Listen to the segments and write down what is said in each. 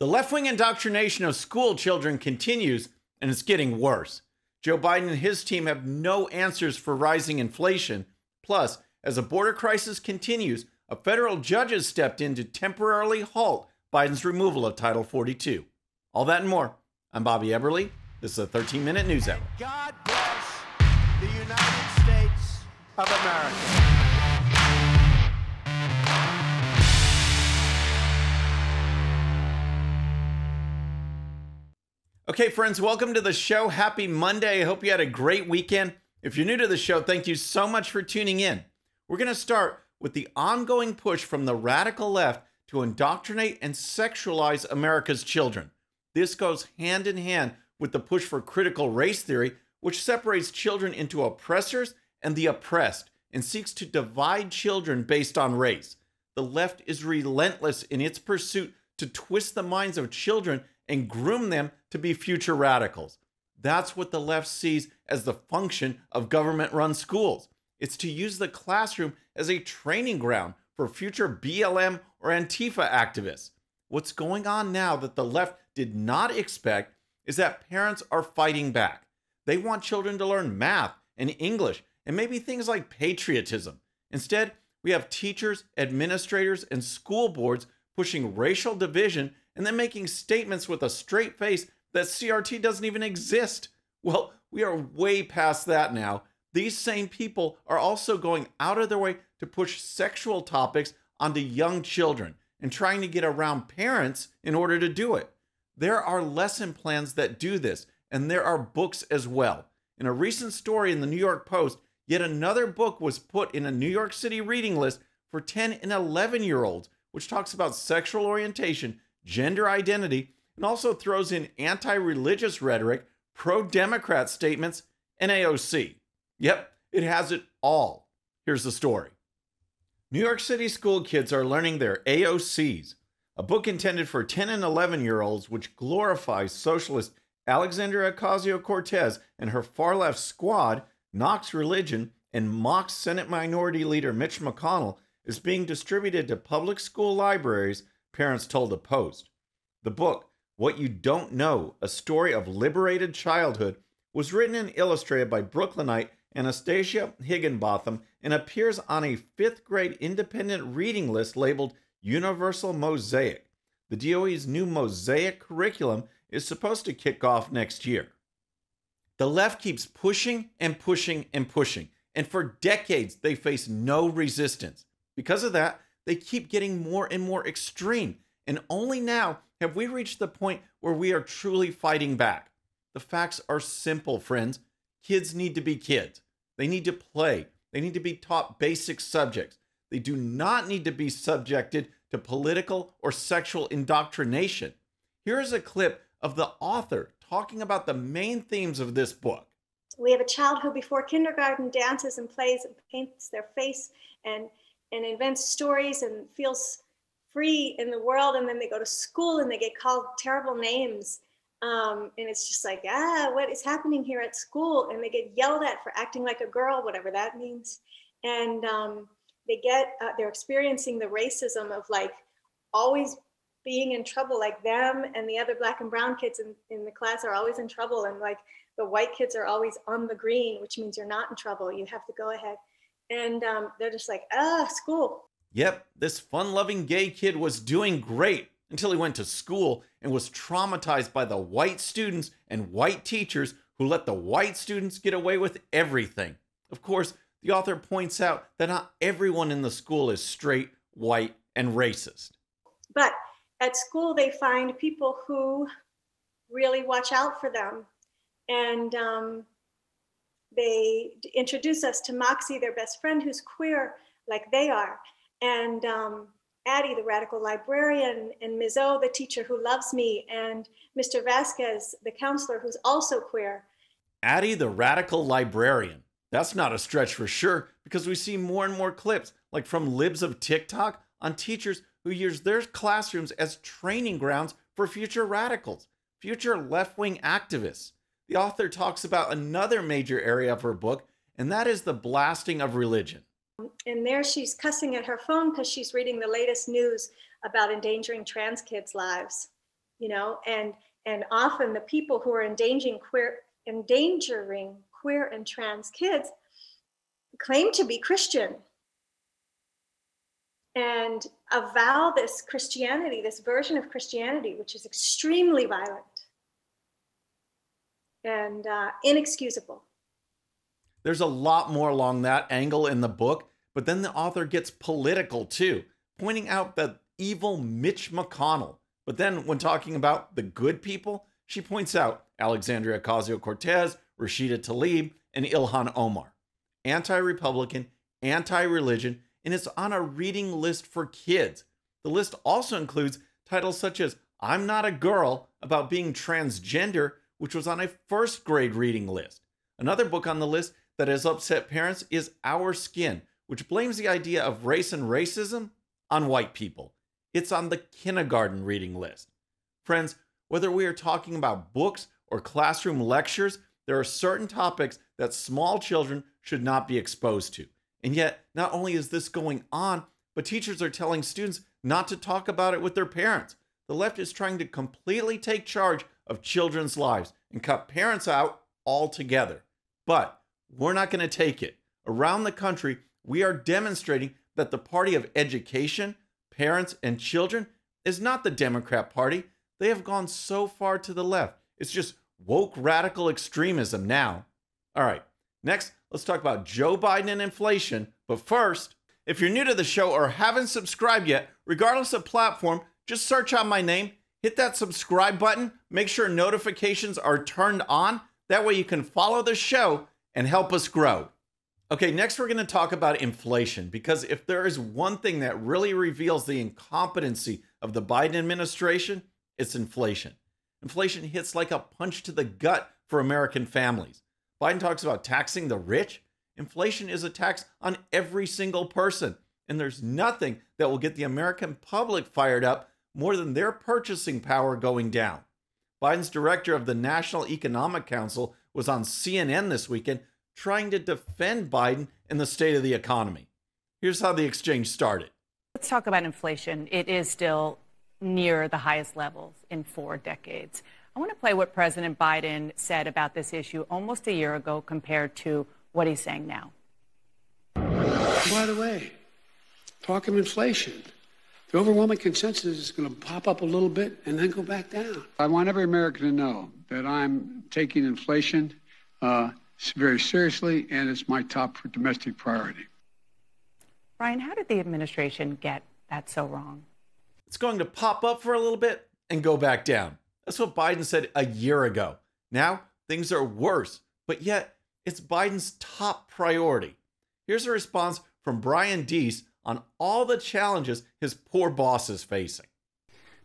The left wing indoctrination of school children continues, and it's getting worse. Joe Biden and his team have no answers for rising inflation. Plus, as the border crisis continues, a federal judge has stepped in to temporarily halt Biden's removal of Title 42. All that and more. I'm Bobby Eberle. This is a 13 minute news hour. God bless the United States of America. Okay, friends, welcome to the show. Happy Monday. I hope you had a great weekend. If you're new to the show, thank you so much for tuning in. We're going to start with the ongoing push from the radical left to indoctrinate and sexualize America's children. This goes hand in hand with the push for critical race theory, which separates children into oppressors and the oppressed and seeks to divide children based on race. The left is relentless in its pursuit to twist the minds of children and groom them to be future radicals. That's what the left sees as the function of government run schools. It's to use the classroom as a training ground for future BLM or Antifa activists. What's going on now that the left did not expect is that parents are fighting back. They want children to learn math and English and maybe things like patriotism. Instead, we have teachers, administrators, and school boards pushing racial division and then making statements with a straight face that CRT doesn't even exist. Well, we are way past that now. These same people are also going out of their way to push sexual topics onto young children and trying to get around parents in order to do it. There are lesson plans that do this, and there are books as well. In a recent story in the New York Post, yet another book was put in a New York City reading list for 10 and 11 year olds, which talks about sexual orientation gender identity, and also throws in anti religious rhetoric, pro Democrat statements, and AOC. Yep, it has it all. Here's the story New York City school kids are learning their AOCs, a book intended for 10 and 11 year olds which glorifies socialist Alexandria Ocasio Cortez and her far left squad, knocks religion, and mocks Senate Minority Leader Mitch McConnell, is being distributed to public school libraries parents told the Post. The book, What You Don't Know A Story of Liberated Childhood, was written and illustrated by Brooklynite Anastasia Higginbotham and appears on a fifth grade independent reading list labeled Universal Mosaic. The DOE's new Mosaic curriculum is supposed to kick off next year. The left keeps pushing and pushing and pushing, and for decades they face no resistance. Because of that, they keep getting more and more extreme. And only now have we reached the point where we are truly fighting back. The facts are simple, friends. Kids need to be kids. They need to play. They need to be taught basic subjects. They do not need to be subjected to political or sexual indoctrination. Here is a clip of the author talking about the main themes of this book. We have a child who, before kindergarten, dances and plays and paints their face and and invents stories and feels free in the world and then they go to school and they get called terrible names. Um, and it's just like ah what is happening here at school? And they get yelled at for acting like a girl whatever that means. And um, they get uh, they're experiencing the racism of like always being in trouble like them and the other black and brown kids in, in the class are always in trouble. And like the white kids are always on the green which means you're not in trouble. You have to go ahead and um, they're just like, ah, school. Yep, this fun loving gay kid was doing great until he went to school and was traumatized by the white students and white teachers who let the white students get away with everything. Of course, the author points out that not everyone in the school is straight, white, and racist. But at school, they find people who really watch out for them and um, they introduce us to Moxie, their best friend, who's queer like they are, and um, Addie, the radical librarian, and Ms. O, the teacher who loves me, and Mr. Vasquez, the counselor, who's also queer. Addie, the radical librarian. That's not a stretch for sure, because we see more and more clips, like from libs of TikTok, on teachers who use their classrooms as training grounds for future radicals, future left wing activists the author talks about another major area of her book, and that is the blasting of religion. And there she's cussing at her phone because she's reading the latest news about endangering trans kids' lives. you know, and and often the people who are endangering queer endangering queer and trans kids claim to be Christian and avow this Christianity, this version of Christianity, which is extremely violent and uh, inexcusable. There's a lot more along that angle in the book, but then the author gets political too, pointing out the evil Mitch McConnell. But then when talking about the good people, she points out Alexandria Ocasio Cortez, Rashida Tlaib, and Ilhan Omar. Anti Republican, anti religion, and it's on a reading list for kids. The list also includes titles such as I'm Not a Girl about being transgender, which was on a first grade reading list. Another book on the list that has upset parents is Our Skin, which blames the idea of race and racism on white people. It's on the kindergarten reading list. Friends, whether we are talking about books or classroom lectures, there are certain topics that small children should not be exposed to. And yet, not only is this going on, but teachers are telling students not to talk about it with their parents. The left is trying to completely take charge of children's lives and cut parents out altogether. But we're not going to take it. Around the country, we are demonstrating that the party of education, parents, and children is not the Democrat Party. They have gone so far to the left. It's just woke radical extremism now. All right, next, let's talk about Joe Biden and inflation. But first, if you're new to the show or haven't subscribed yet, regardless of platform, just search out my name, hit that subscribe button, make sure notifications are turned on. That way you can follow the show and help us grow. Okay, next we're going to talk about inflation because if there is one thing that really reveals the incompetency of the Biden administration, it's inflation. Inflation hits like a punch to the gut for American families. Biden talks about taxing the rich. Inflation is a tax on every single person, and there's nothing that will get the American public fired up more than their purchasing power going down. Biden's director of the National Economic Council was on CNN this weekend trying to defend Biden and the state of the economy. Here's how the exchange started. Let's talk about inflation. It is still near the highest levels in four decades. I want to play what President Biden said about this issue almost a year ago compared to what he's saying now. By the way, talk of inflation. The overwhelming consensus is going to pop up a little bit and then go back down. I want every American to know that I'm taking inflation uh, very seriously, and it's my top domestic priority. Brian, how did the administration get that so wrong? It's going to pop up for a little bit and go back down. That's what Biden said a year ago. Now things are worse, but yet it's Biden's top priority. Here's a response from Brian Deese on all the challenges his poor boss is facing.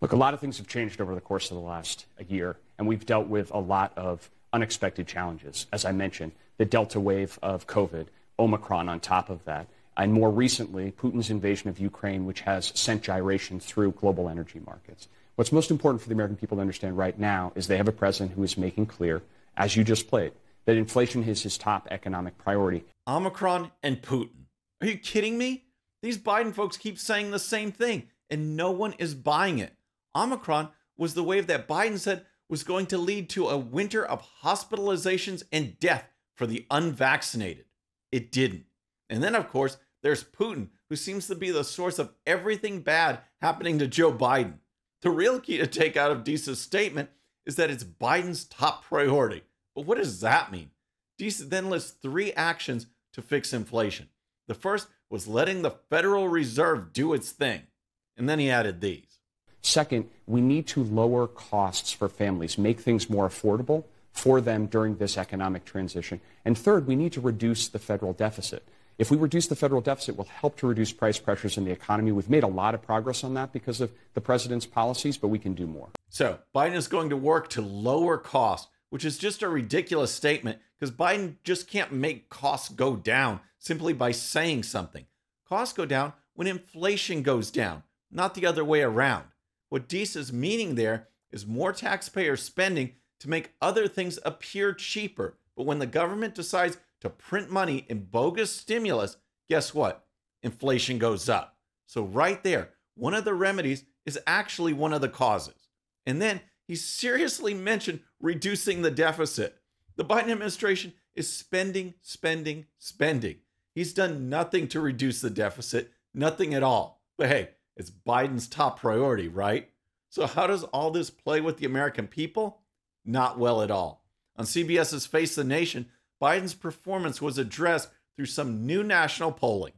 Look, a lot of things have changed over the course of the last year, and we've dealt with a lot of unexpected challenges. As I mentioned, the Delta wave of COVID, Omicron on top of that, and more recently, Putin's invasion of Ukraine, which has sent gyration through global energy markets. What's most important for the American people to understand right now is they have a president who is making clear, as you just played, that inflation is his top economic priority. Omicron and Putin. Are you kidding me? These Biden folks keep saying the same thing, and no one is buying it. Omicron was the wave that Biden said was going to lead to a winter of hospitalizations and death for the unvaccinated. It didn't. And then, of course, there's Putin, who seems to be the source of everything bad happening to Joe Biden. The real key to take out of Deese's statement is that it's Biden's top priority. But what does that mean? Deese then lists three actions to fix inflation. The first was letting the Federal Reserve do its thing. And then he added these. Second, we need to lower costs for families, make things more affordable for them during this economic transition. And third, we need to reduce the federal deficit. If we reduce the federal deficit, we'll help to reduce price pressures in the economy. We've made a lot of progress on that because of the president's policies, but we can do more. So, Biden is going to work to lower costs, which is just a ridiculous statement because Biden just can't make costs go down simply by saying something. Costs go down when inflation goes down, not the other way around. What Deese is meaning there is more taxpayer spending to make other things appear cheaper. But when the government decides to print money in bogus stimulus, guess what? Inflation goes up. So, right there, one of the remedies is actually one of the causes. And then he seriously mentioned reducing the deficit. The Biden administration is spending, spending, spending. He's done nothing to reduce the deficit, nothing at all. But hey, it's Biden's top priority, right? So, how does all this play with the American people? Not well at all. On CBS's Face the Nation, Biden's performance was addressed through some new national polling.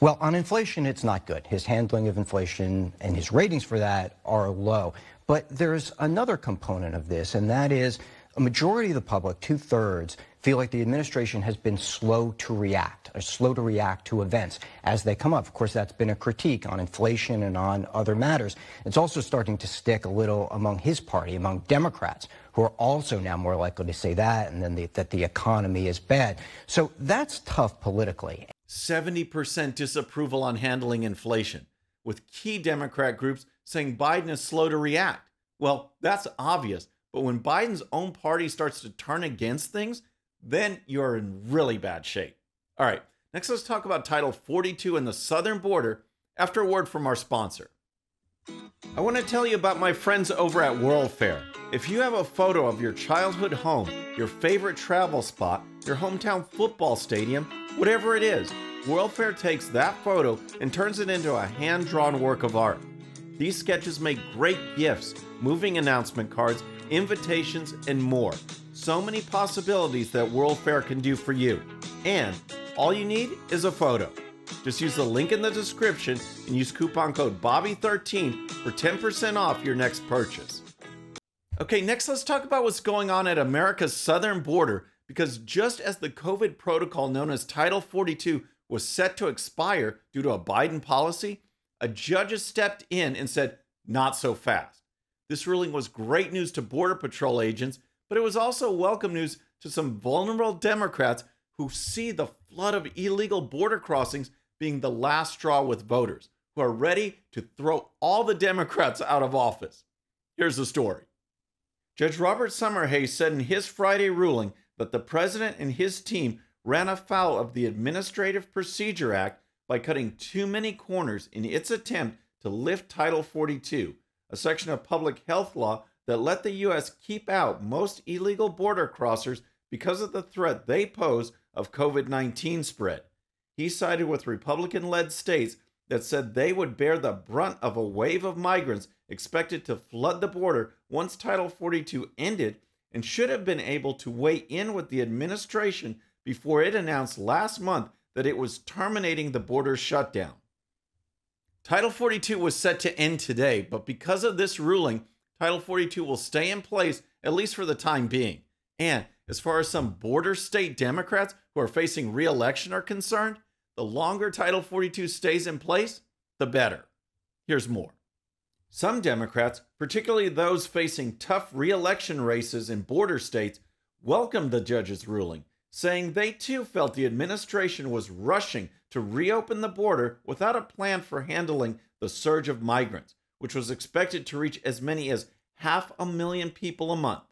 Well, on inflation, it's not good. His handling of inflation and his ratings for that are low. But there's another component of this, and that is a majority of the public, two thirds, feel like the administration has been slow to react, or slow to react to events as they come up. Of course, that's been a critique on inflation and on other matters. It's also starting to stick a little among his party, among Democrats, who are also now more likely to say that, and then the, that the economy is bad. So that's tough politically. 70% disapproval on handling inflation, with key Democrat groups saying Biden is slow to react. Well, that's obvious, but when Biden's own party starts to turn against things, then you're in really bad shape. All right, next let's talk about Title 42 and the southern border after a word from our sponsor. I want to tell you about my friends over at World Fair. If you have a photo of your childhood home, your favorite travel spot, your hometown football stadium, whatever it is, World Fair takes that photo and turns it into a hand drawn work of art. These sketches make great gifts, moving announcement cards, invitations, and more. So many possibilities that World Fair can do for you. And all you need is a photo. Just use the link in the description and use coupon code BOBBY13 for 10% off your next purchase. Okay, next let's talk about what's going on at America's southern border because just as the COVID protocol known as Title 42 was set to expire due to a Biden policy, a judge has stepped in and said, not so fast. This ruling was great news to Border Patrol agents, but it was also welcome news to some vulnerable Democrats who see the flood of illegal border crossings being the last straw with voters, who are ready to throw all the Democrats out of office. Here's the story Judge Robert Summerhays said in his Friday ruling that the president and his team ran afoul of the Administrative Procedure Act by cutting too many corners in its attempt to lift Title 42, a section of public health law that let the U.S. keep out most illegal border crossers because of the threat they pose of COVID 19 spread. He sided with Republican led states that said they would bear the brunt of a wave of migrants expected to flood the border once Title 42 ended and should have been able to weigh in with the administration before it announced last month that it was terminating the border shutdown. Title 42 was set to end today, but because of this ruling, Title 42 will stay in place at least for the time being. And as far as some border state Democrats who are facing re election are concerned, the longer Title 42 stays in place, the better. Here's more. Some Democrats, particularly those facing tough re election races in border states, welcomed the judge's ruling, saying they too felt the administration was rushing to reopen the border without a plan for handling the surge of migrants, which was expected to reach as many as half a million people a month.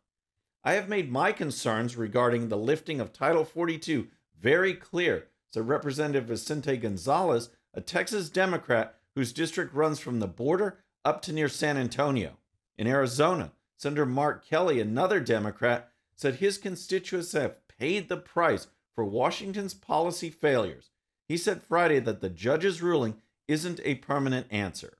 I have made my concerns regarding the lifting of Title 42 very clear, said Representative Vicente Gonzalez, a Texas Democrat whose district runs from the border up to near San Antonio. In Arizona, Senator Mark Kelly, another Democrat, said his constituents have paid the price for Washington's policy failures. He said Friday that the judge's ruling isn't a permanent answer.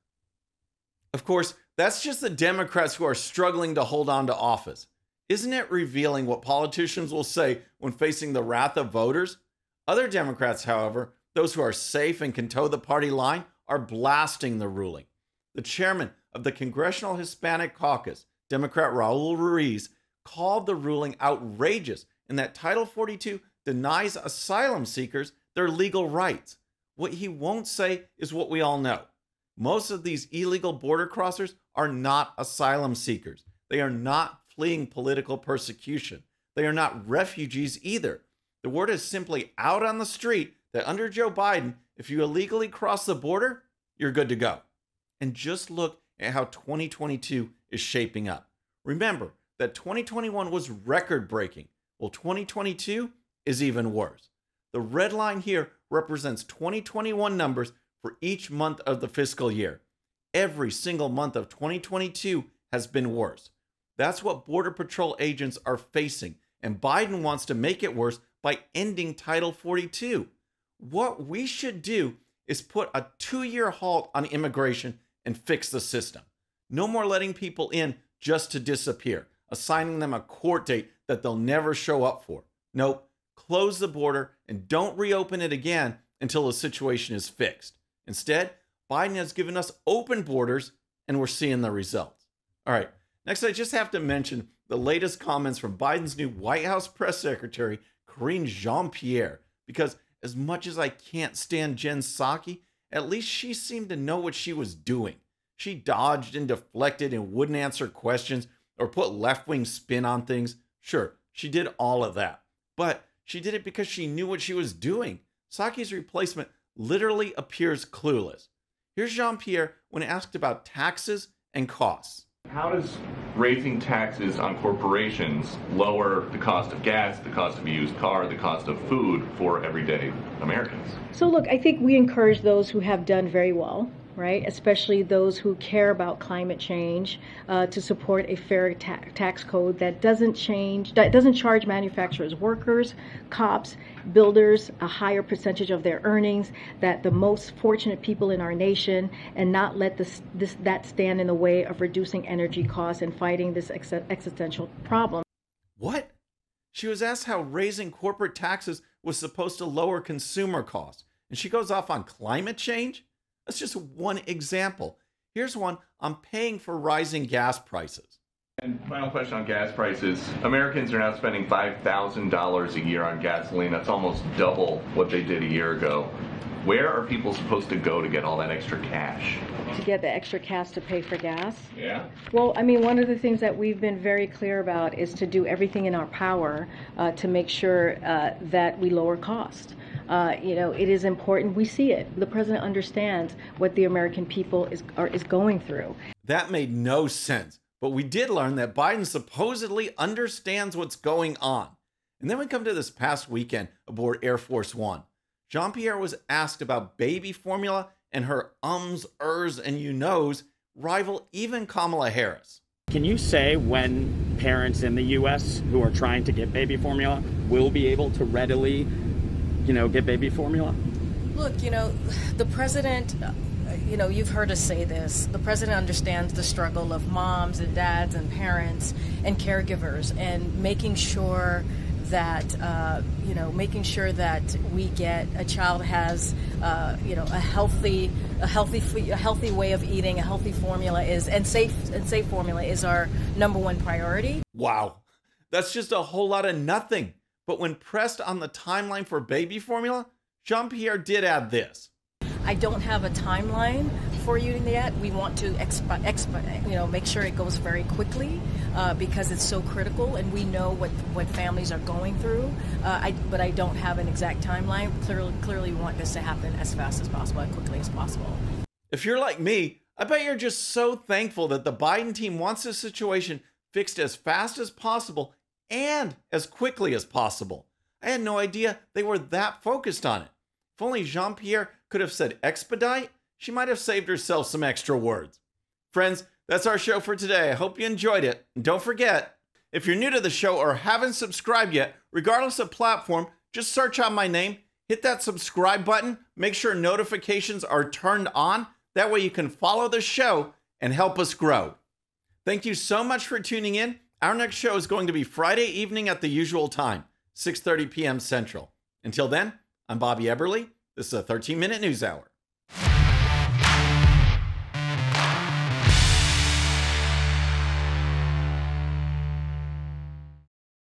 Of course, that's just the Democrats who are struggling to hold on to office. Isn't it revealing what politicians will say when facing the wrath of voters? Other Democrats, however, those who are safe and can toe the party line, are blasting the ruling. The chairman of the Congressional Hispanic Caucus, Democrat Raul Ruiz, called the ruling outrageous in that Title 42 denies asylum seekers their legal rights. What he won't say is what we all know. Most of these illegal border crossers are not asylum seekers. They are not fleeing political persecution. They are not refugees either. The word is simply out on the street that under Joe Biden, if you illegally cross the border, you're good to go. And just look at how 2022 is shaping up. Remember that 2021 was record breaking. Well, 2022 is even worse. The red line here represents 2021 numbers for each month of the fiscal year. Every single month of 2022 has been worse. That's what Border Patrol agents are facing, and Biden wants to make it worse by ending Title 42. What we should do is put a two year halt on immigration and fix the system. No more letting people in just to disappear, assigning them a court date that they'll never show up for. Nope, close the border and don't reopen it again until the situation is fixed. Instead, Biden has given us open borders and we're seeing the results. All right, next, I just have to mention the latest comments from Biden's new White House press secretary, Karine Jean Pierre, because as much as I can't stand Jen Psaki, at least she seemed to know what she was doing. She dodged and deflected and wouldn't answer questions or put left wing spin on things. Sure, she did all of that, but she did it because she knew what she was doing. Psaki's replacement literally appears clueless. Here's Jean Pierre when asked about taxes and costs. How does raising taxes on corporations lower the cost of gas, the cost of a used car, the cost of food for everyday Americans? So, look, I think we encourage those who have done very well right? Especially those who care about climate change, uh, to support a fair ta- tax code that doesn't change, that doesn't charge manufacturers, workers, cops, builders a higher percentage of their earnings, that the most fortunate people in our nation, and not let this, this that stand in the way of reducing energy costs and fighting this ex- existential problem. What? She was asked how raising corporate taxes was supposed to lower consumer costs, and she goes off on climate change? That's just one example. Here's one I'm paying for rising gas prices. And final question on gas prices. Americans are now spending $5,000 a year on gasoline. That's almost double what they did a year ago. Where are people supposed to go to get all that extra cash? To get the extra cash to pay for gas? Yeah. Well, I mean, one of the things that we've been very clear about is to do everything in our power uh, to make sure uh, that we lower cost. Uh, you know, it is important. We see it. The president understands what the American people is are, is going through. That made no sense. But we did learn that Biden supposedly understands what's going on. And then we come to this past weekend aboard Air Force One. Jean Pierre was asked about baby formula, and her ums, ers, and you knows rival even Kamala Harris. Can you say when parents in the U.S. who are trying to get baby formula will be able to readily you know, get baby formula? Look, you know, the president, uh, you know, you've heard us say this. The president understands the struggle of moms and dads and parents and caregivers and making sure that uh, you know making sure that we get a child has uh, you know a healthy a healthy a healthy way of eating a healthy formula is and safe and safe formula is our number one priority wow that's just a whole lot of nothing but when pressed on the timeline for baby formula, Jean Pierre did add this. I don't have a timeline for you yet. We want to exp- exp- you know, make sure it goes very quickly uh, because it's so critical, and we know what what families are going through. Uh, I, but I don't have an exact timeline. Clearly, clearly, we want this to happen as fast as possible, as quickly as possible. If you're like me, I bet you're just so thankful that the Biden team wants this situation fixed as fast as possible and as quickly as possible. I had no idea they were that focused on it. If only Jean Pierre could have said expedite, she might have saved herself some extra words. Friends, that's our show for today. I hope you enjoyed it. And don't forget, if you're new to the show or haven't subscribed yet, regardless of platform, just search out my name, hit that subscribe button, make sure notifications are turned on. That way you can follow the show and help us grow. Thank you so much for tuning in. Our next show is going to be Friday evening at the usual time, 6:30 p.m. Central. Until then, I'm Bobby Eberle. This is a 13-minute news hour.